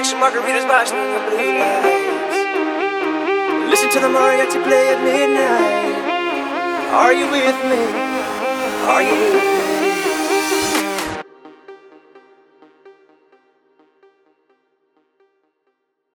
Drink some margaritas by the blue lights. Listen to the mariachi play at midnight. Are you with me? Are you with me?